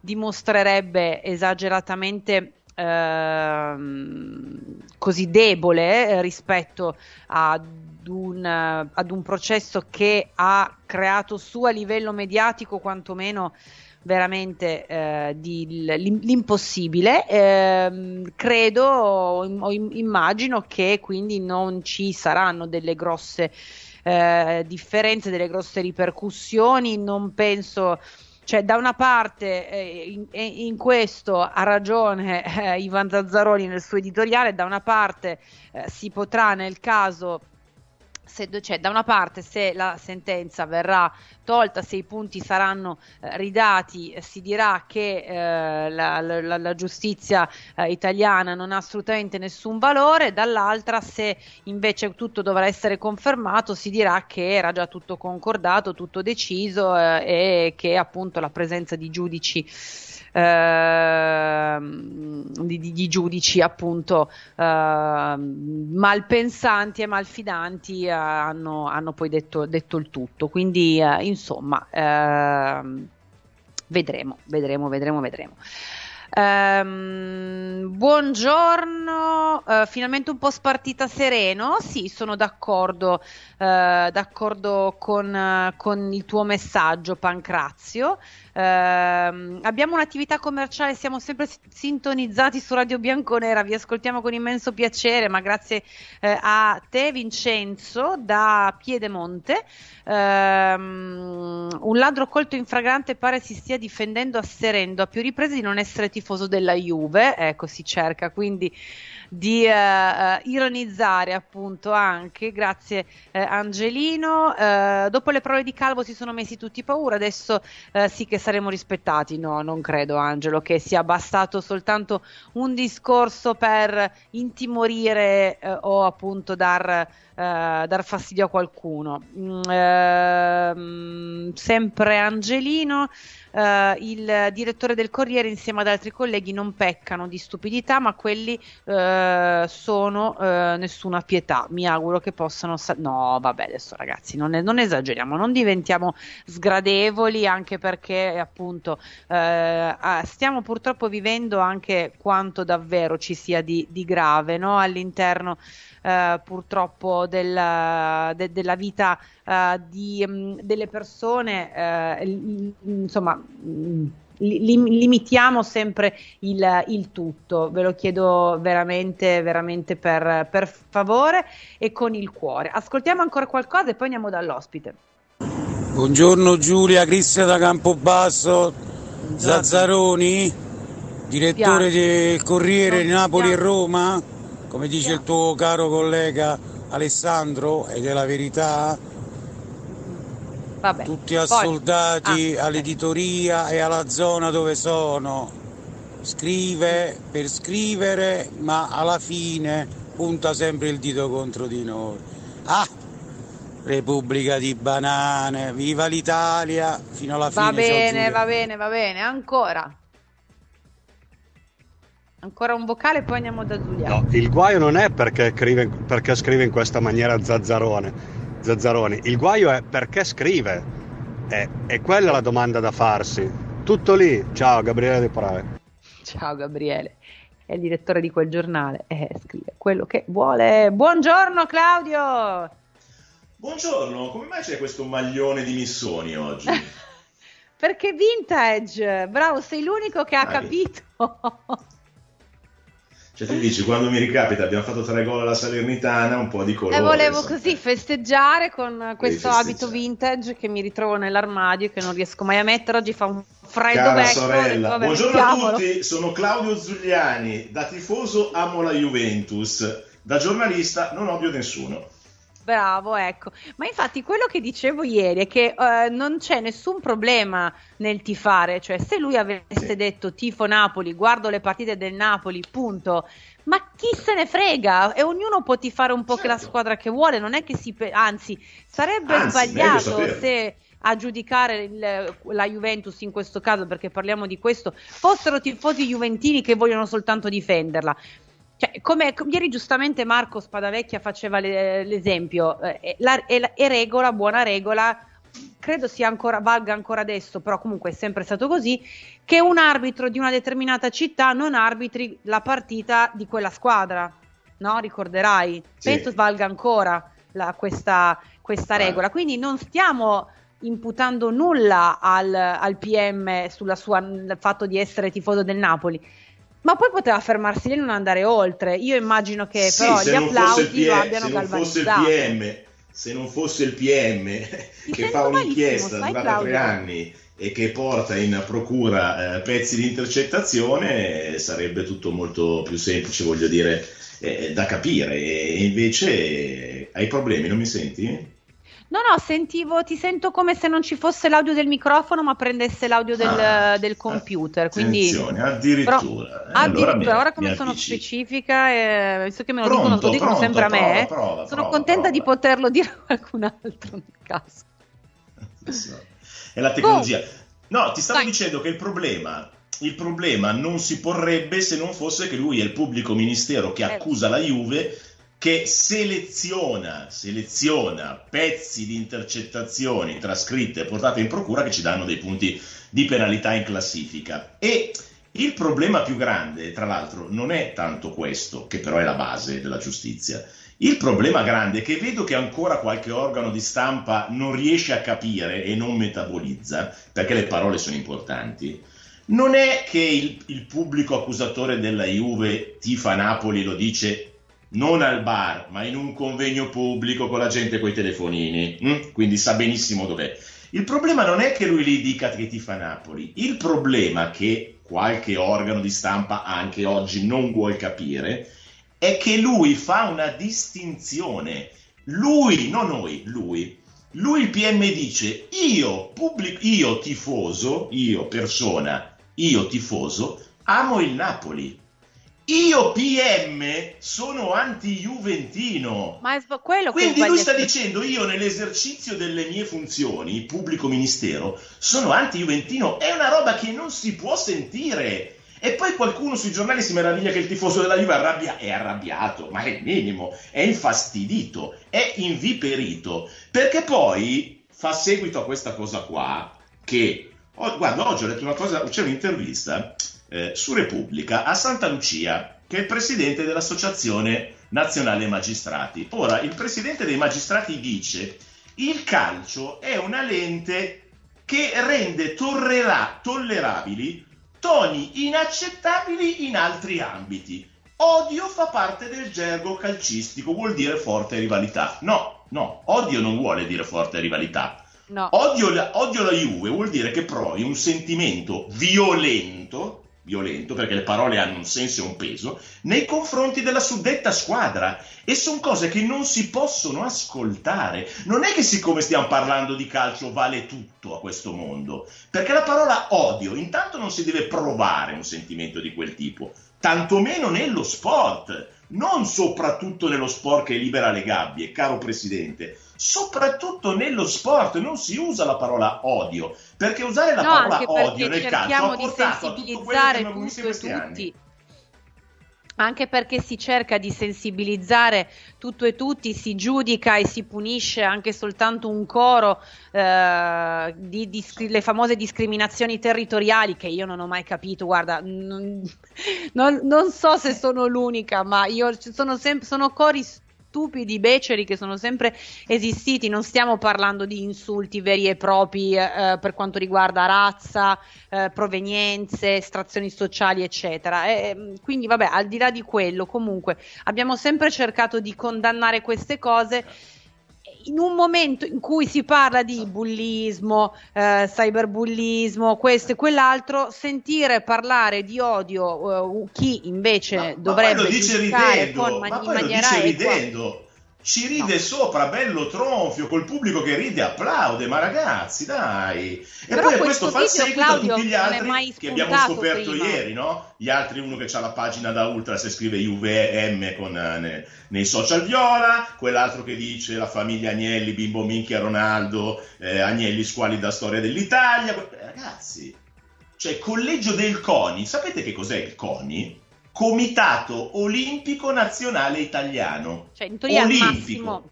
dimostrerebbe esageratamente ehm, così debole eh, rispetto ad un, ad un processo che ha creato su a livello mediatico quantomeno veramente eh, di, l'impossibile. Eh, credo o immagino che quindi non ci saranno delle grosse eh, differenze, delle grosse ripercussioni. Non penso cioè da una parte eh, in, in, questo ha ragione eh, Ivan Zazzaroni nel suo editoriale, da una parte eh, si potrà nel caso se, cioè, da una parte se la sentenza verrà tolta, se i punti saranno eh, ridati, eh, si dirà che eh, la, la, la, giustizia eh, italiana non ha assolutamente nessun valore, dall'altra se invece tutto dovrà essere confermato, si dirà che era già tutto concordato, tutto deciso eh, e che appunto la presenza di giudici di, di, di, giudici appunto eh, malpensanti e malfidanti eh, hanno, hanno, poi detto, detto, il tutto. Quindi eh, insomma ehm, vedremo, vedremo, vedremo, vedremo. Um, buongiorno, uh, finalmente un po' spartita sereno. Sì, sono d'accordo, uh, d'accordo con, uh, con, il tuo messaggio, Pancrazio. Uh, abbiamo un'attività commerciale, siamo sempre sintonizzati su Radio Bianconera, vi ascoltiamo con immenso piacere, ma grazie uh, a te Vincenzo da Piedemonte. Uh, un ladro colto in fragrante pare si stia difendendo asserendo a più riprese di non essere tifoso della Juve, ecco si cerca quindi di eh, eh, ironizzare appunto anche, grazie eh, Angelino. Eh, dopo le parole di Calvo si sono messi tutti paura, adesso eh, sì che saremo rispettati. No, non credo Angelo che sia bastato soltanto un discorso per intimorire o appunto dar, dar fastidio a qualcuno. Mm, ehm, sempre Angelino. Uh, il direttore del Corriere insieme ad altri colleghi non peccano di stupidità, ma quelli uh, sono uh, nessuna pietà. Mi auguro che possano. Sa- no, vabbè, adesso ragazzi, non, non, esageriamo, non diventiamo sgradevoli, anche perché appunto ah, stiamo purtroppo vivendo anche quanto davvero ci sia di, di grave no? all'interno eh, purtroppo della, de, della vita eh, di, mh, mm, delle persone, eh, insomma. Mh, mm, limitiamo sempre il, il, tutto, ve lo chiedo veramente, veramente per, per, favore e con il cuore. Ascoltiamo ancora qualcosa e poi andiamo dall'ospite. Buongiorno Giulia, Cristian da Campobasso, Zazzaroni, direttore del Corriere di Napoli e Roma come dice il tuo caro collega Alessandro, ed è la verità, Vabbè, tutti assoldati ah, all'editoria e alla zona dove sono. Scrive per scrivere, ma alla fine punta sempre il dito contro di noi. Ah! Repubblica di banane, viva l'Italia, fino alla fine. Va bene, va bene, va bene, ancora. Ancora un vocale, poi andiamo da Giuliano. No, il guaio non è perché scrive, perché scrive in questa maniera Zazzarone, Zazzaroni, il guaio è perché scrive. E, e quella è la domanda da farsi. Tutto lì. Ciao Gabriele De Prave. Ciao Gabriele, è il direttore di quel giornale e scrive quello che vuole. Buongiorno Claudio! Buongiorno, come mai c'è questo maglione di Missoni oggi? *laughs* Perché vintage, bravo, sei l'unico che ha Dai. capito. Cioè tu dici, quando mi ricapita abbiamo fatto tre gol alla Salernitana, un po' di colore. E volevo così festeggiare con questo abito vintage che mi ritrovo nell'armadio e che non riesco mai a mettere. Oggi fa un freddo Cara vecchio. sorella, vabbè, buongiorno a tutti, sono Claudio Zugliani, da tifoso amo la Juventus, da giornalista non odio nessuno. Bravo, ecco. Ma infatti quello che dicevo ieri è che uh, non c'è nessun problema nel tifare, cioè se lui avesse detto tifo Napoli, guardo le partite del Napoli, punto. Ma chi se ne frega? E ognuno può tifare un po' certo. che la squadra che vuole, non è che si pe- anzi, sarebbe anzi, sbagliato se a giudicare il, la Juventus in questo caso, perché parliamo di questo, fossero tifosi juventini che vogliono soltanto difenderla. Cioè, come ieri giustamente Marco Spadavecchia faceva le, l'esempio, eh, la, è, è, regola, buona regola, credo sia ancora, valga ancora adesso, però comunque è sempre stato così, che un arbitro di una determinata città non arbitri la partita di quella squadra, no? Ricorderai? Sì. Penso valga ancora la, questa, questa regola, quindi non stiamo imputando nulla al, al PM sul fatto di essere tifoso del Napoli ma poi poteva fermarsi lì e non andare oltre. Io immagino che sì, però gli applausi PM, lo abbiano se galvanizzato. Se non fosse il PM se non fosse il PM *laughs* che fa un'inchiesta durata tre anni e che porta in procura eh, pezzi di intercettazione, sarebbe tutto molto più semplice, voglio dire, eh, da capire. E invece hai problemi, non mi senti? No, no, sentivo, ti sento come se non ci fosse l'audio del microfono, ma prendesse l'audio del, ah, del computer. Quindi... Addirittura. Però, eh, addirittura, allora ora come sono avvicini. specifica, eh, visto che me lo pronto, dicono, lo dicono pronto, sempre prova, a me, prova, sono prova, contenta di poterlo dire a qualcun altro nel caso. È la tecnologia. Oh. No, ti stavo Dai. dicendo che il problema il problema non si porrebbe se non fosse che lui è il pubblico ministero che eh. accusa la Juve che seleziona, seleziona pezzi di intercettazioni trascritte e portate in procura che ci danno dei punti di penalità in classifica. E il problema più grande, tra l'altro, non è tanto questo, che però è la base della giustizia. Il problema grande è che vedo che ancora qualche organo di stampa non riesce a capire e non metabolizza, perché le parole sono importanti. Non è che il, il pubblico accusatore della Juve tifa Napoli lo dice non al bar, ma in un convegno pubblico con la gente con i telefonini, hm? quindi sa benissimo dov'è. Il problema non è che lui gli dica che ti fa Napoli, il problema che qualche organo di stampa anche oggi non vuole capire è che lui fa una distinzione. Lui, non noi, lui. Lui il PM dice io, pubblico, io tifoso, io persona, io tifoso, amo il Napoli io PM sono anti-juventino. Ma è quello Quindi lui sta dicendo io nell'esercizio delle mie funzioni, pubblico ministero, sono anti-juventino. È una roba che non si può sentire. E poi qualcuno sui giornali si meraviglia che il tifoso della Juve arrabbia, è arrabbiato, ma è il minimo, è infastidito, è inviperito, perché poi fa seguito a questa cosa qua che, oh, guarda, oggi ho letto una cosa, c'è un'intervista eh, su Repubblica a Santa Lucia, che è il presidente dell'Associazione Nazionale Magistrati. Ora, il presidente dei magistrati dice il calcio è una lente che rende torrerà, tollerabili toni inaccettabili in altri ambiti. Odio fa parte del gergo calcistico, vuol dire forte rivalità. No, no, odio non vuole dire forte rivalità. No. Odio, la, odio la Juve vuol dire che provi un sentimento violento violento, perché le parole hanno un senso e un peso, nei confronti della suddetta squadra. E sono cose che non si possono ascoltare. Non è che siccome stiamo parlando di calcio vale tutto a questo mondo, perché la parola odio intanto non si deve provare un sentimento di quel tipo, tantomeno nello sport, non soprattutto nello sport che libera le gabbie, caro Presidente soprattutto nello sport. Non si usa la parola odio, perché usare la no, parola odio nel calcio ha portato a tutto quello che abbiamo visto in questi anni. anche perché si cerca di sensibilizzare tutto e tutti, si giudica e si punisce anche soltanto un coro eh, di, di, le famose discriminazioni territoriali che io non ho mai capito, guarda, non, non, non so se sono l'unica, ma io sono, sem- sono cori stupidi, beceri che sono sempre esistiti, non stiamo parlando di insulti veri e propri eh, per quanto riguarda razza, eh, provenienze, estrazioni sociali, eccetera. E, quindi, vabbè, al di là di quello, comunque abbiamo sempre cercato di condannare queste cose in un momento in cui si parla di bullismo, eh, cyberbullismo, questo e quell'altro, sentire parlare di odio eh, chi invece ma, dovrebbe ma dice ridendo, con, ma poi lo dice ridendo. Ci ride no. sopra, bello tronfio, col pubblico che ride, applaude, ma ragazzi, dai. E Però poi questo fa seguito Claudio, a tutti gli altri che abbiamo scoperto prima. ieri, no? Gli altri, uno che ha la pagina da ultra se scrive UVM con, eh, ne, nei social viola, quell'altro che dice la famiglia Agnelli, bimbo minchia Ronaldo, eh, Agnelli squalida storia dell'Italia. Ragazzi, cioè collegio del CONI, sapete che cos'è il CONI? Comitato Olimpico Nazionale Italiano. Cioè, in teoria Olimpico. Massimo,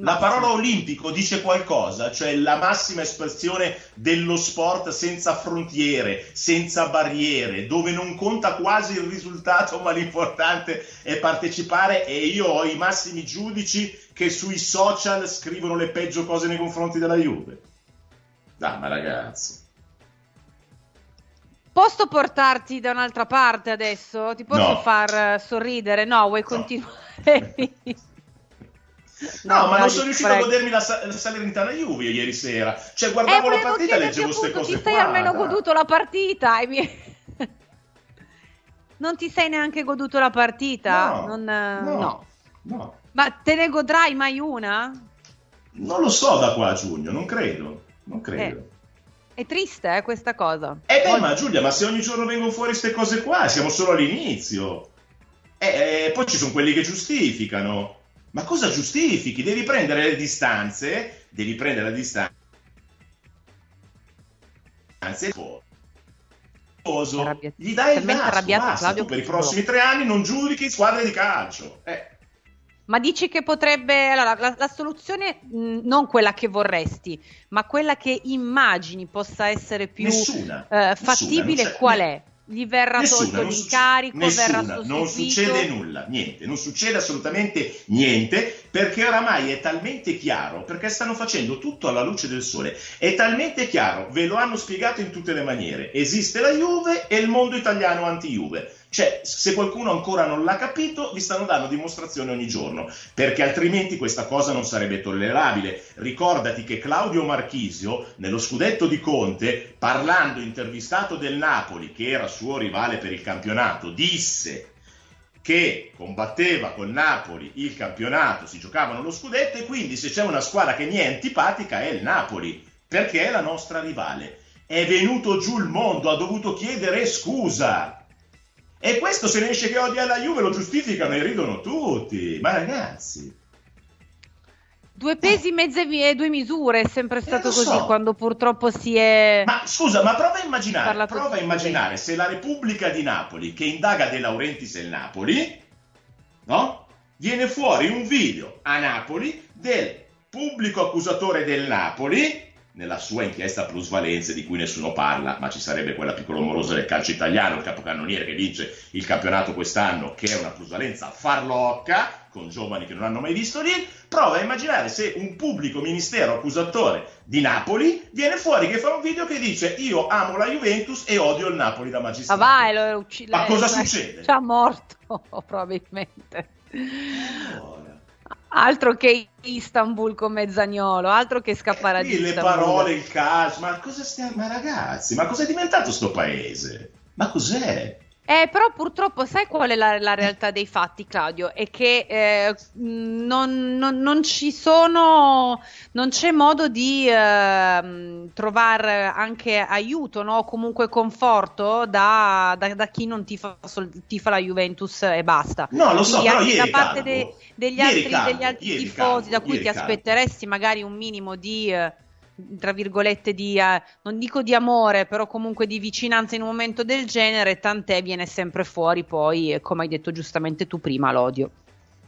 la parola olimpico dice qualcosa, cioè la massima espressione dello sport senza frontiere, senza barriere, dove non conta quasi il risultato, ma l'importante è partecipare e io ho i massimi giudici che sui social scrivono le peggio cose nei confronti della Juve. Dai, ma ragazzi. Posso portarti da un'altra parte adesso? Ti posso no. far sorridere? No, vuoi continuare? *laughs* No, ma non sono riuscito prego. a godermi la, la Salernitana Juve ieri sera. Cioè, Eh, guardavo la volevo partita e leggevo queste appunto, cose ti sei qua. almeno dai. goduto la partita? e mi- *laughs* non ti sei neanche goduto la partita? No, Non, eh, no, no. Ma te ne godrai mai una? Non lo so da qua a giugno, non credo. Non credo. È triste, eh, questa cosa. Eh beh, ma Giulia, ma se ogni giorno vengono fuori queste cose qua, siamo solo all'inizio. Eh, eh, poi ci sono quelli che giustificano. Ma cosa giustifichi? Devi prendere le distanze, devi prendere le distanze. Arrabbiat- Gli dai il arrabbiato basta. Per i prossimi tre anni non giudichi squadre di calcio. Eh. Ma dici che potrebbe. Allora, la, la soluzione mh, non quella che vorresti, ma quella che immagini possa essere più Nessuna. eh, Nessuna, fattibile, c'è- qual è? Gli verrà Nessuna, tolto l'incarico, verrà nessuna, sostituito. non succede nulla, niente, non succede assolutamente niente perché oramai è talmente chiaro, perché stanno facendo tutto alla luce del sole, è talmente chiaro, ve lo hanno spiegato in tutte le maniere, esiste la Juve e il mondo italiano anti-Juve. Cioè, se qualcuno ancora non l'ha capito, vi stanno dando dimostrazione ogni giorno, perché altrimenti questa cosa non sarebbe tollerabile. Ricordati che Claudio Marchisio, nello scudetto di Conte, parlando intervistato del Napoli, che era suo rivale per il campionato, disse che combatteva col Napoli il campionato, si giocavano lo scudetto e quindi se c'è una squadra che mi è antipatica è il Napoli, perché è la nostra rivale. È venuto giù il mondo, ha dovuto chiedere scusa. E questo se ne esce che odia la Juve lo giustificano e ridono tutti. Ma ragazzi, Due pesi, mezze vie e due misure, è sempre stato Eh, lo così so. quando purtroppo si è. Ma scusa, ma prova a immaginare, prova a immaginare se la Repubblica di Napoli, che indaga De Laurentiis e il Napoli, no? Viene fuori un video a Napoli del pubblico accusatore del Napoli, nella sua inchiesta plusvalenze di cui nessuno parla, ma ci sarebbe quella piccola morosa del calcio italiano, il capocannoniere che vince il campionato quest'anno, che è una plusvalenza farlocca, con giovani che non hanno mai visto lì, prova a immaginare se un pubblico ministero accusatore di Napoli viene fuori che fa un video che dice io amo la Juventus e odio il Napoli da Ma magistrato. vai, lo uccide. Ma cosa succede? Già morto, *laughs* probabilmente. Allora, Altro che Istanbul con Zagnolo, altro che scappare qui ad le Istanbul. parole, il calcio, ma cosa stiamo, ma ragazzi, ma cos'è diventato sto paese? Ma cos'è? Eh, però purtroppo sai qual è la, la realtà dei fatti, Claudio? È che eh, non, non- non ci sono, non c'è modo di ehm, trovare anche aiuto, no? O comunque conforto da, da- da chi non tifa, tifa la Juventus e basta. No, lo so, Quindi però anche ieri da parte de- degli, ieri altri, Calvo, degli altri tifosi Calvo, da cui ti Calvo. aspetteresti magari un minimo di... eh, tra virgolette di eh, non dico di amore però comunque di vicinanza in un momento del genere tant'è viene sempre fuori poi eh, come hai detto giustamente tu prima l'odio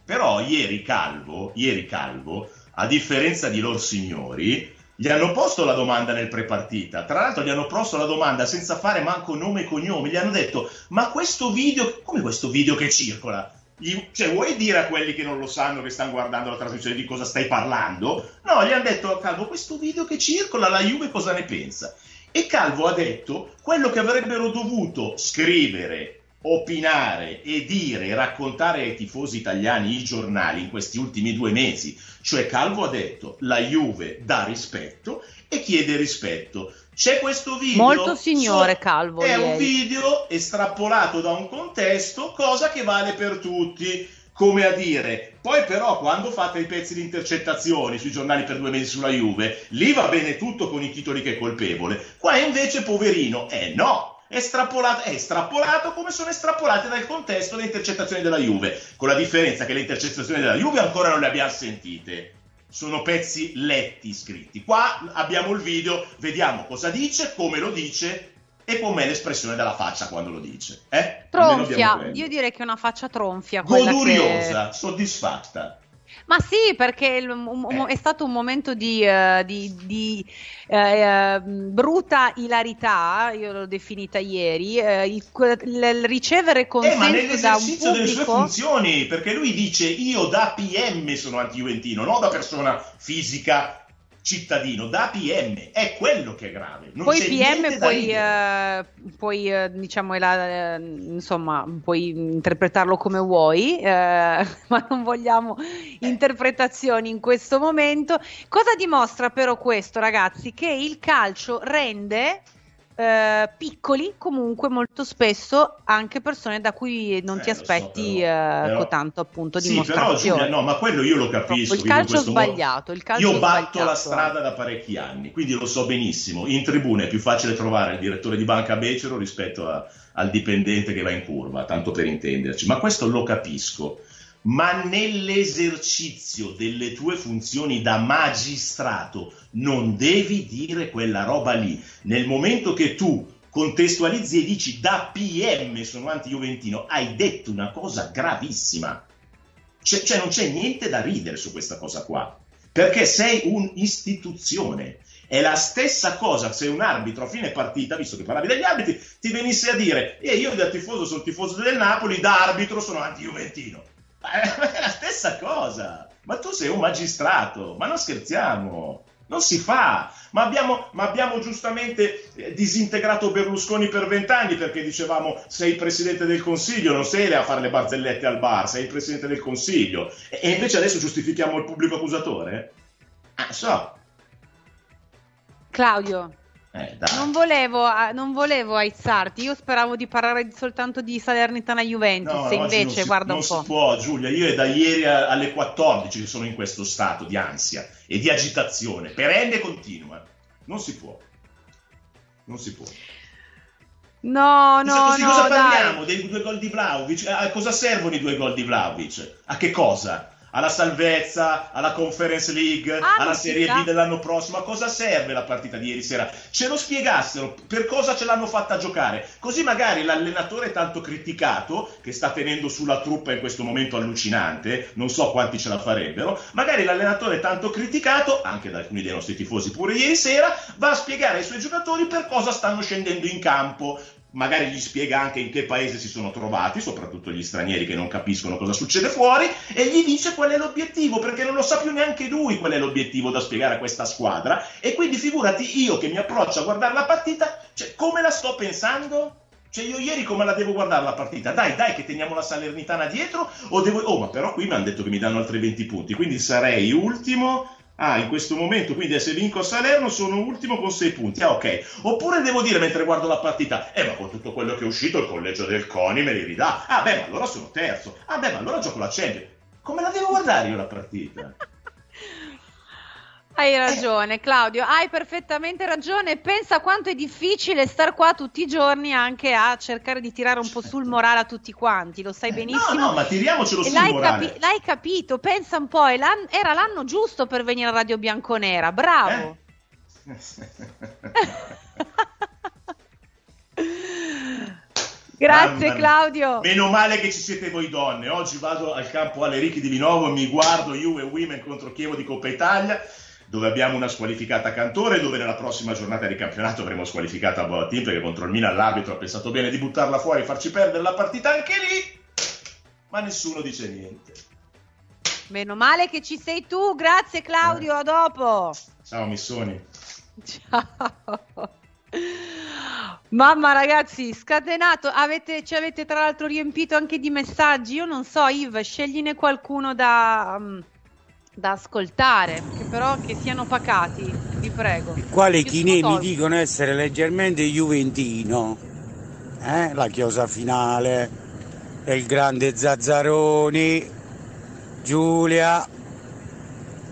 Però ieri Calvo, ieri Calvo, a differenza di loro signori, gli hanno posto la domanda nel prepartita. Tra l'altro gli hanno posto la domanda senza fare manco nome e cognome. Gli hanno detto, ma questo video, come questo video che circola? Gli- cioè, vuoi dire a quelli che non lo sanno, che stanno guardando la trasmissione, di cosa stai parlando? No, gli hanno detto a Calvo, questo video che circola, la Juve cosa ne pensa? E Calvo ha detto quello che avrebbero dovuto scrivere, opinare e dire e raccontare ai tifosi italiani i giornali in questi ultimi due mesi. Cioè Calvo ha detto la Juve dà rispetto e chiede rispetto. C'è questo video. molto signore so- Calvo È un ieri. video estrapolato da un contesto, cosa che vale per tutti. Come a dire, poi però quando fate i pezzi di intercettazioni sui giornali per due mesi sulla Juve, lì va bene tutto con i titoli che è colpevole. Qua invece, poverino, eh no, è estrapolato, è estrapolato come sono estrapolate dal contesto le intercettazioni della Juve, con la differenza che le intercettazioni della Juve ancora non le abbiamo sentite. Sono pezzi letti, scritti. Qua abbiamo il video, vediamo cosa dice, come lo dice e com'è l'espressione della faccia quando lo dice. Eh? Tronfia io direi che è una faccia tronfia Goduriosa, che... soddisfatta. Ma sì perché Eh. è stato un momento di, eh, di- di, eh, eh, bruta ilarità io l'ho definita ieri eh, il, il- ricevere Eh, ma consenso da un nell'esercizio delle sue pubblico funzioni, perché lui dice io da PM sono anti-juventino, non da persona fisica cittadino, da PM, è quello che è grave. Non poi PM puoi, eh, puoi, eh, diciamo, ela- eh, insomma, puoi interpretarlo come vuoi, eh, *laughs* ma non vogliamo interpretazioni in questo momento. Cosa dimostra però questo, ragazzi? Che il calcio rende eh, piccoli comunque molto spesso anche persone da cui non ti Eh, so, aspetti però- eh, però- tanto appunto Sì, però. Giulia, no, ma quello io lo capisco. il calcio sbagliato, il calcio Io batto la strada da parecchi anni, quindi lo so benissimo. In tribuna è più facile trovare il direttore di banca becero rispetto a- al dipendente che va in curva, tanto per intenderci. Ma questo lo capisco. Ma nell'esercizio delle tue funzioni da magistrato non devi dire quella roba lì. Nel momento che tu contestualizzi e dici da PM sono anti-juventino, hai detto una cosa gravissima. Cioè, cioè non c'è niente da ridere su questa cosa qua, perché sei un'istituzione. È la stessa cosa se un arbitro a fine partita, visto che parlavi degli arbitri, ti venisse a dire e io da tifoso sono tifoso del Napoli, da arbitro sono anti-juventino. Ma È la stessa cosa. Ma tu sei un magistrato, ma non scherziamo. Non si fa, ma abbiamo, ma abbiamo giustamente eh, disintegrato Berlusconi per vent'anni perché dicevamo sei presidente del consiglio, non sei lì a fare le barzellette al bar, sei il presidente del consiglio. E invece adesso giustifichiamo il pubblico accusatore? Ah, so. Claudio, Eh, dai. non volevo, ah, non volevo aizzarti, io speravo di parlare soltanto di Salernitana Juventus, No, oggi invece non si, guarda non un po'. si può, Giulia. Io è da ieri alle 14 che sono in questo stato di ansia e di agitazione, perenne e continua. Non si può. Non si può. No, no, Cosa- di no, cosa dai. parliamo? Dei due gol di Vlaovic? A cosa servono i due gol di Vlaovic? A che cosa? Alla salvezza, alla Conference League, Ah, alla Serie. B dell'anno prossimo? A cosa serve la partita di ieri sera? Ce lo spiegassero, per cosa ce l'hanno fatta giocare? Così magari l'allenatore tanto criticato, che sta tenendo sulla truppa in questo momento allucinante, non so quanti ce la farebbero, magari l'allenatore tanto criticato, anche da alcuni dei nostri tifosi pure ieri sera, va a spiegare ai suoi giocatori per cosa stanno scendendo in campo magari gli spiega anche in che paese si sono trovati, soprattutto gli stranieri che non capiscono cosa succede fuori, e gli dice qual è l'obiettivo, perché non lo sa più neanche lui qual è l'obiettivo da spiegare a questa squadra, e quindi figurati io che mi approccio a guardare la partita, cioè come la sto pensando? Cioè io ieri come la devo guardare la partita? Dai, dai che teniamo la Salernitana dietro, o devo... Oh, ma però qui mi hanno detto che mi danno altri 20 punti, quindi sarei ultimo... Ah, in questo momento, quindi se vinco a Salerno sono ultimo con 6 punti. Ah, ok. Oppure devo dire mentre guardo la partita, eh, ma con tutto quello che è uscito il collegio del CONI me li ridà. Ah, beh, ma allora sono terzo. Ah, beh, ma allora gioco la Champions. Come la devo guardare io la partita? Hai ragione, Claudio, hai perfettamente ragione. Pensa quanto è difficile star qua tutti i giorni anche a cercare di tirare un po' sul morale a tutti quanti, lo sai benissimo. Eh, No, no, ma tiriamocelo sul l'hai, morale. capi- l'hai capito, pensa un po', l'an- era l'anno giusto per venire a Radio Bianconera, bravo. Eh? *laughs* Grazie. Claudio. Meno male che ci siete voi donne. Oggi vado al campo alle Ricchi di Vinovo e mi guardo Juve Women contro Chievo di Coppa Italia, dove abbiamo una squalificata Cantore, dove nella prossima giornata di campionato avremo squalificata Boatin perché contro il Milan l'arbitro ha pensato bene di buttarla fuori e farci perdere la partita anche lì, ma nessuno dice niente. Meno male che ci sei tu, grazie Claudio, a dopo. Ciao Missoni. Ciao. Mamma ragazzi, scatenato, avete, ci avete tra l'altro riempito anche di messaggi, io non so Yves, scegliene qualcuno da, mm, da ascoltare, che però che siano pacati, vi prego. Chinè sono mi dicono essere leggermente juventino. Eh? La chiosa finale, e il grande Zazzaroni, Giulia.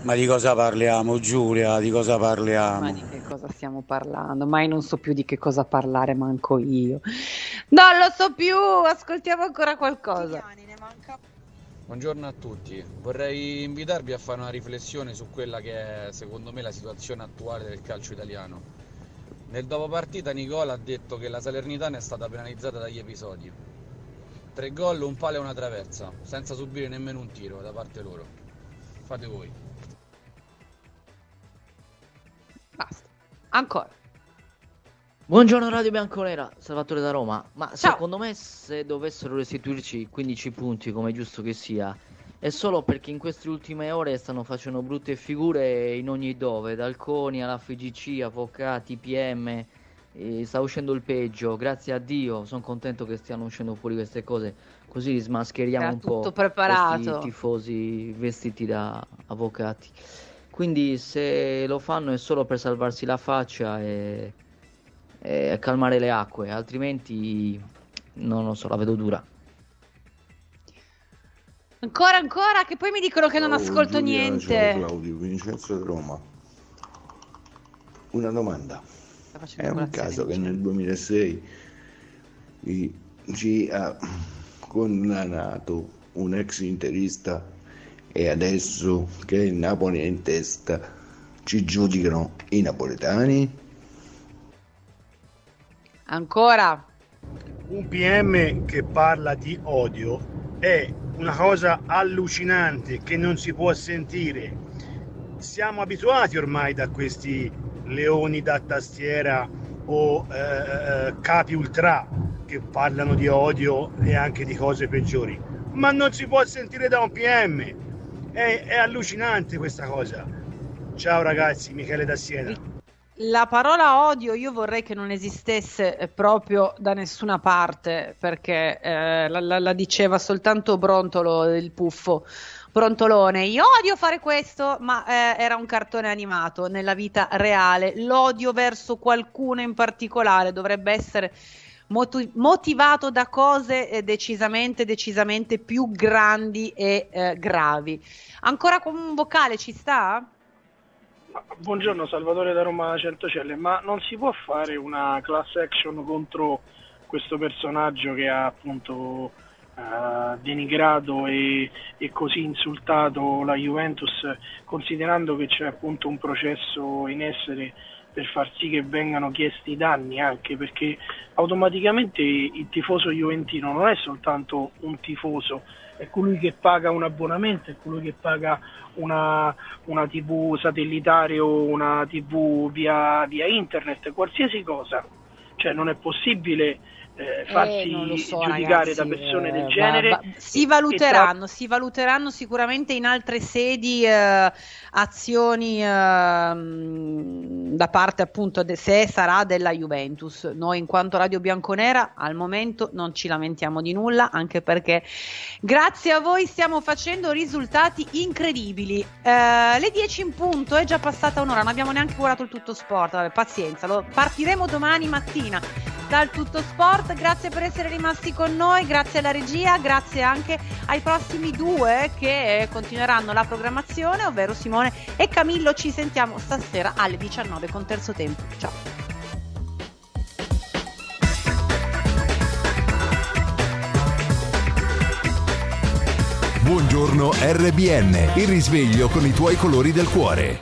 Ma di cosa parliamo, Giulia? Di cosa Ma parliamo? di che cosa stiamo parlando? Mai non so più di che cosa parlare, manco io. Non lo so più, ascoltiamo ancora qualcosa. Buongiorno a tutti, vorrei invitarvi a fare una riflessione su quella che è secondo me la situazione attuale del calcio italiano. Nel dopo partita Nicola ha detto che la Salernitana è stata penalizzata dagli episodi. Tre gol, un palo e una traversa, senza subire nemmeno un tiro da parte loro. Fate voi. Basta. Ancora. Buongiorno Radio Bianconera, Salvatore da Roma. Ma Ciao. secondo me se dovessero restituirci 15 punti come è giusto che sia, è solo perché in queste ultime ore stanno facendo brutte figure in ogni dove, dal CONI alla FGC, avvocati, PM, sta uscendo il peggio, grazie a Dio, sono contento che stiano uscendo fuori queste cose, così smascheriamo Era un po' preparato. tifosi vestiti da avvocati. Quindi se lo fanno è solo per salvarsi la faccia e, e calmare le acque, altrimenti non lo so, la vedo dura. Ancora, ancora, che poi mi dicono che non Ciao, ascolto Giulia, niente. Ciao Claudio, Vincenzo da Roma. Una domanda. È un caso che nel 2006 i- ci ha condannato un ex interista e adesso che il Napoli è in testa ci giudicano i napoletani? Ancora. Un PM che parla di odio è una cosa allucinante che non si può sentire. Siamo abituati ormai da questi leoni da tastiera o eh, capi ultra che parlano di odio e anche di cose peggiori, ma non si può sentire da un PM. È, è allucinante questa cosa. Ciao ragazzi, Michele da Siena. La parola odio io vorrei che non esistesse eh, proprio da nessuna parte perché eh, la, la- la diceva soltanto Brontolo il puffo. Brontolone, io odio fare questo, ma eh, era un cartone animato nella vita reale. L'odio verso qualcuno in particolare dovrebbe essere motu- motivato da cose eh, decisamente, decisamente più grandi e eh, gravi. Ancora con un vocale ci sta? Buongiorno Salvatore da Roma Centocelle, ma non si può fare una class action contro questo personaggio che ha appunto eh, denigrato e, e così insultato la Juventus, considerando che c'è appunto un processo in essere per far sì che vengano chiesti i danni anche perché automaticamente il tifoso juventino non è soltanto un tifoso, è colui che paga un abbonamento, è colui che paga una, una tv satellitare o una tv via, via internet, qualsiasi cosa. Cioè non è possibile eh, farsi non lo so, giudicare ragazzi, da persone eh, del va- genere. va- si e- valuteranno, e si valuteranno sicuramente in altre sedi eh, azioni ehm, da parte appunto de- se sarà della Juventus. Noi in quanto Radio Bianconera al momento non ci lamentiamo di nulla, anche perché grazie a voi stiamo facendo risultati incredibili. Eh, le 10 in punto, è già passata un'ora, non abbiamo neanche guardato il tutto sport, vabbè, pazienza, lo- partiremo domani mattina dal Tutto Sport. Grazie per essere rimasti con noi, grazie alla regia, grazie anche ai prossimi due che eh, continueranno la programmazione, ovvero Simone e Camillo. Ci sentiamo stasera alle 19 con terzo tempo. Ciao. Buongiorno RBN, il risveglio con i tuoi colori del cuore.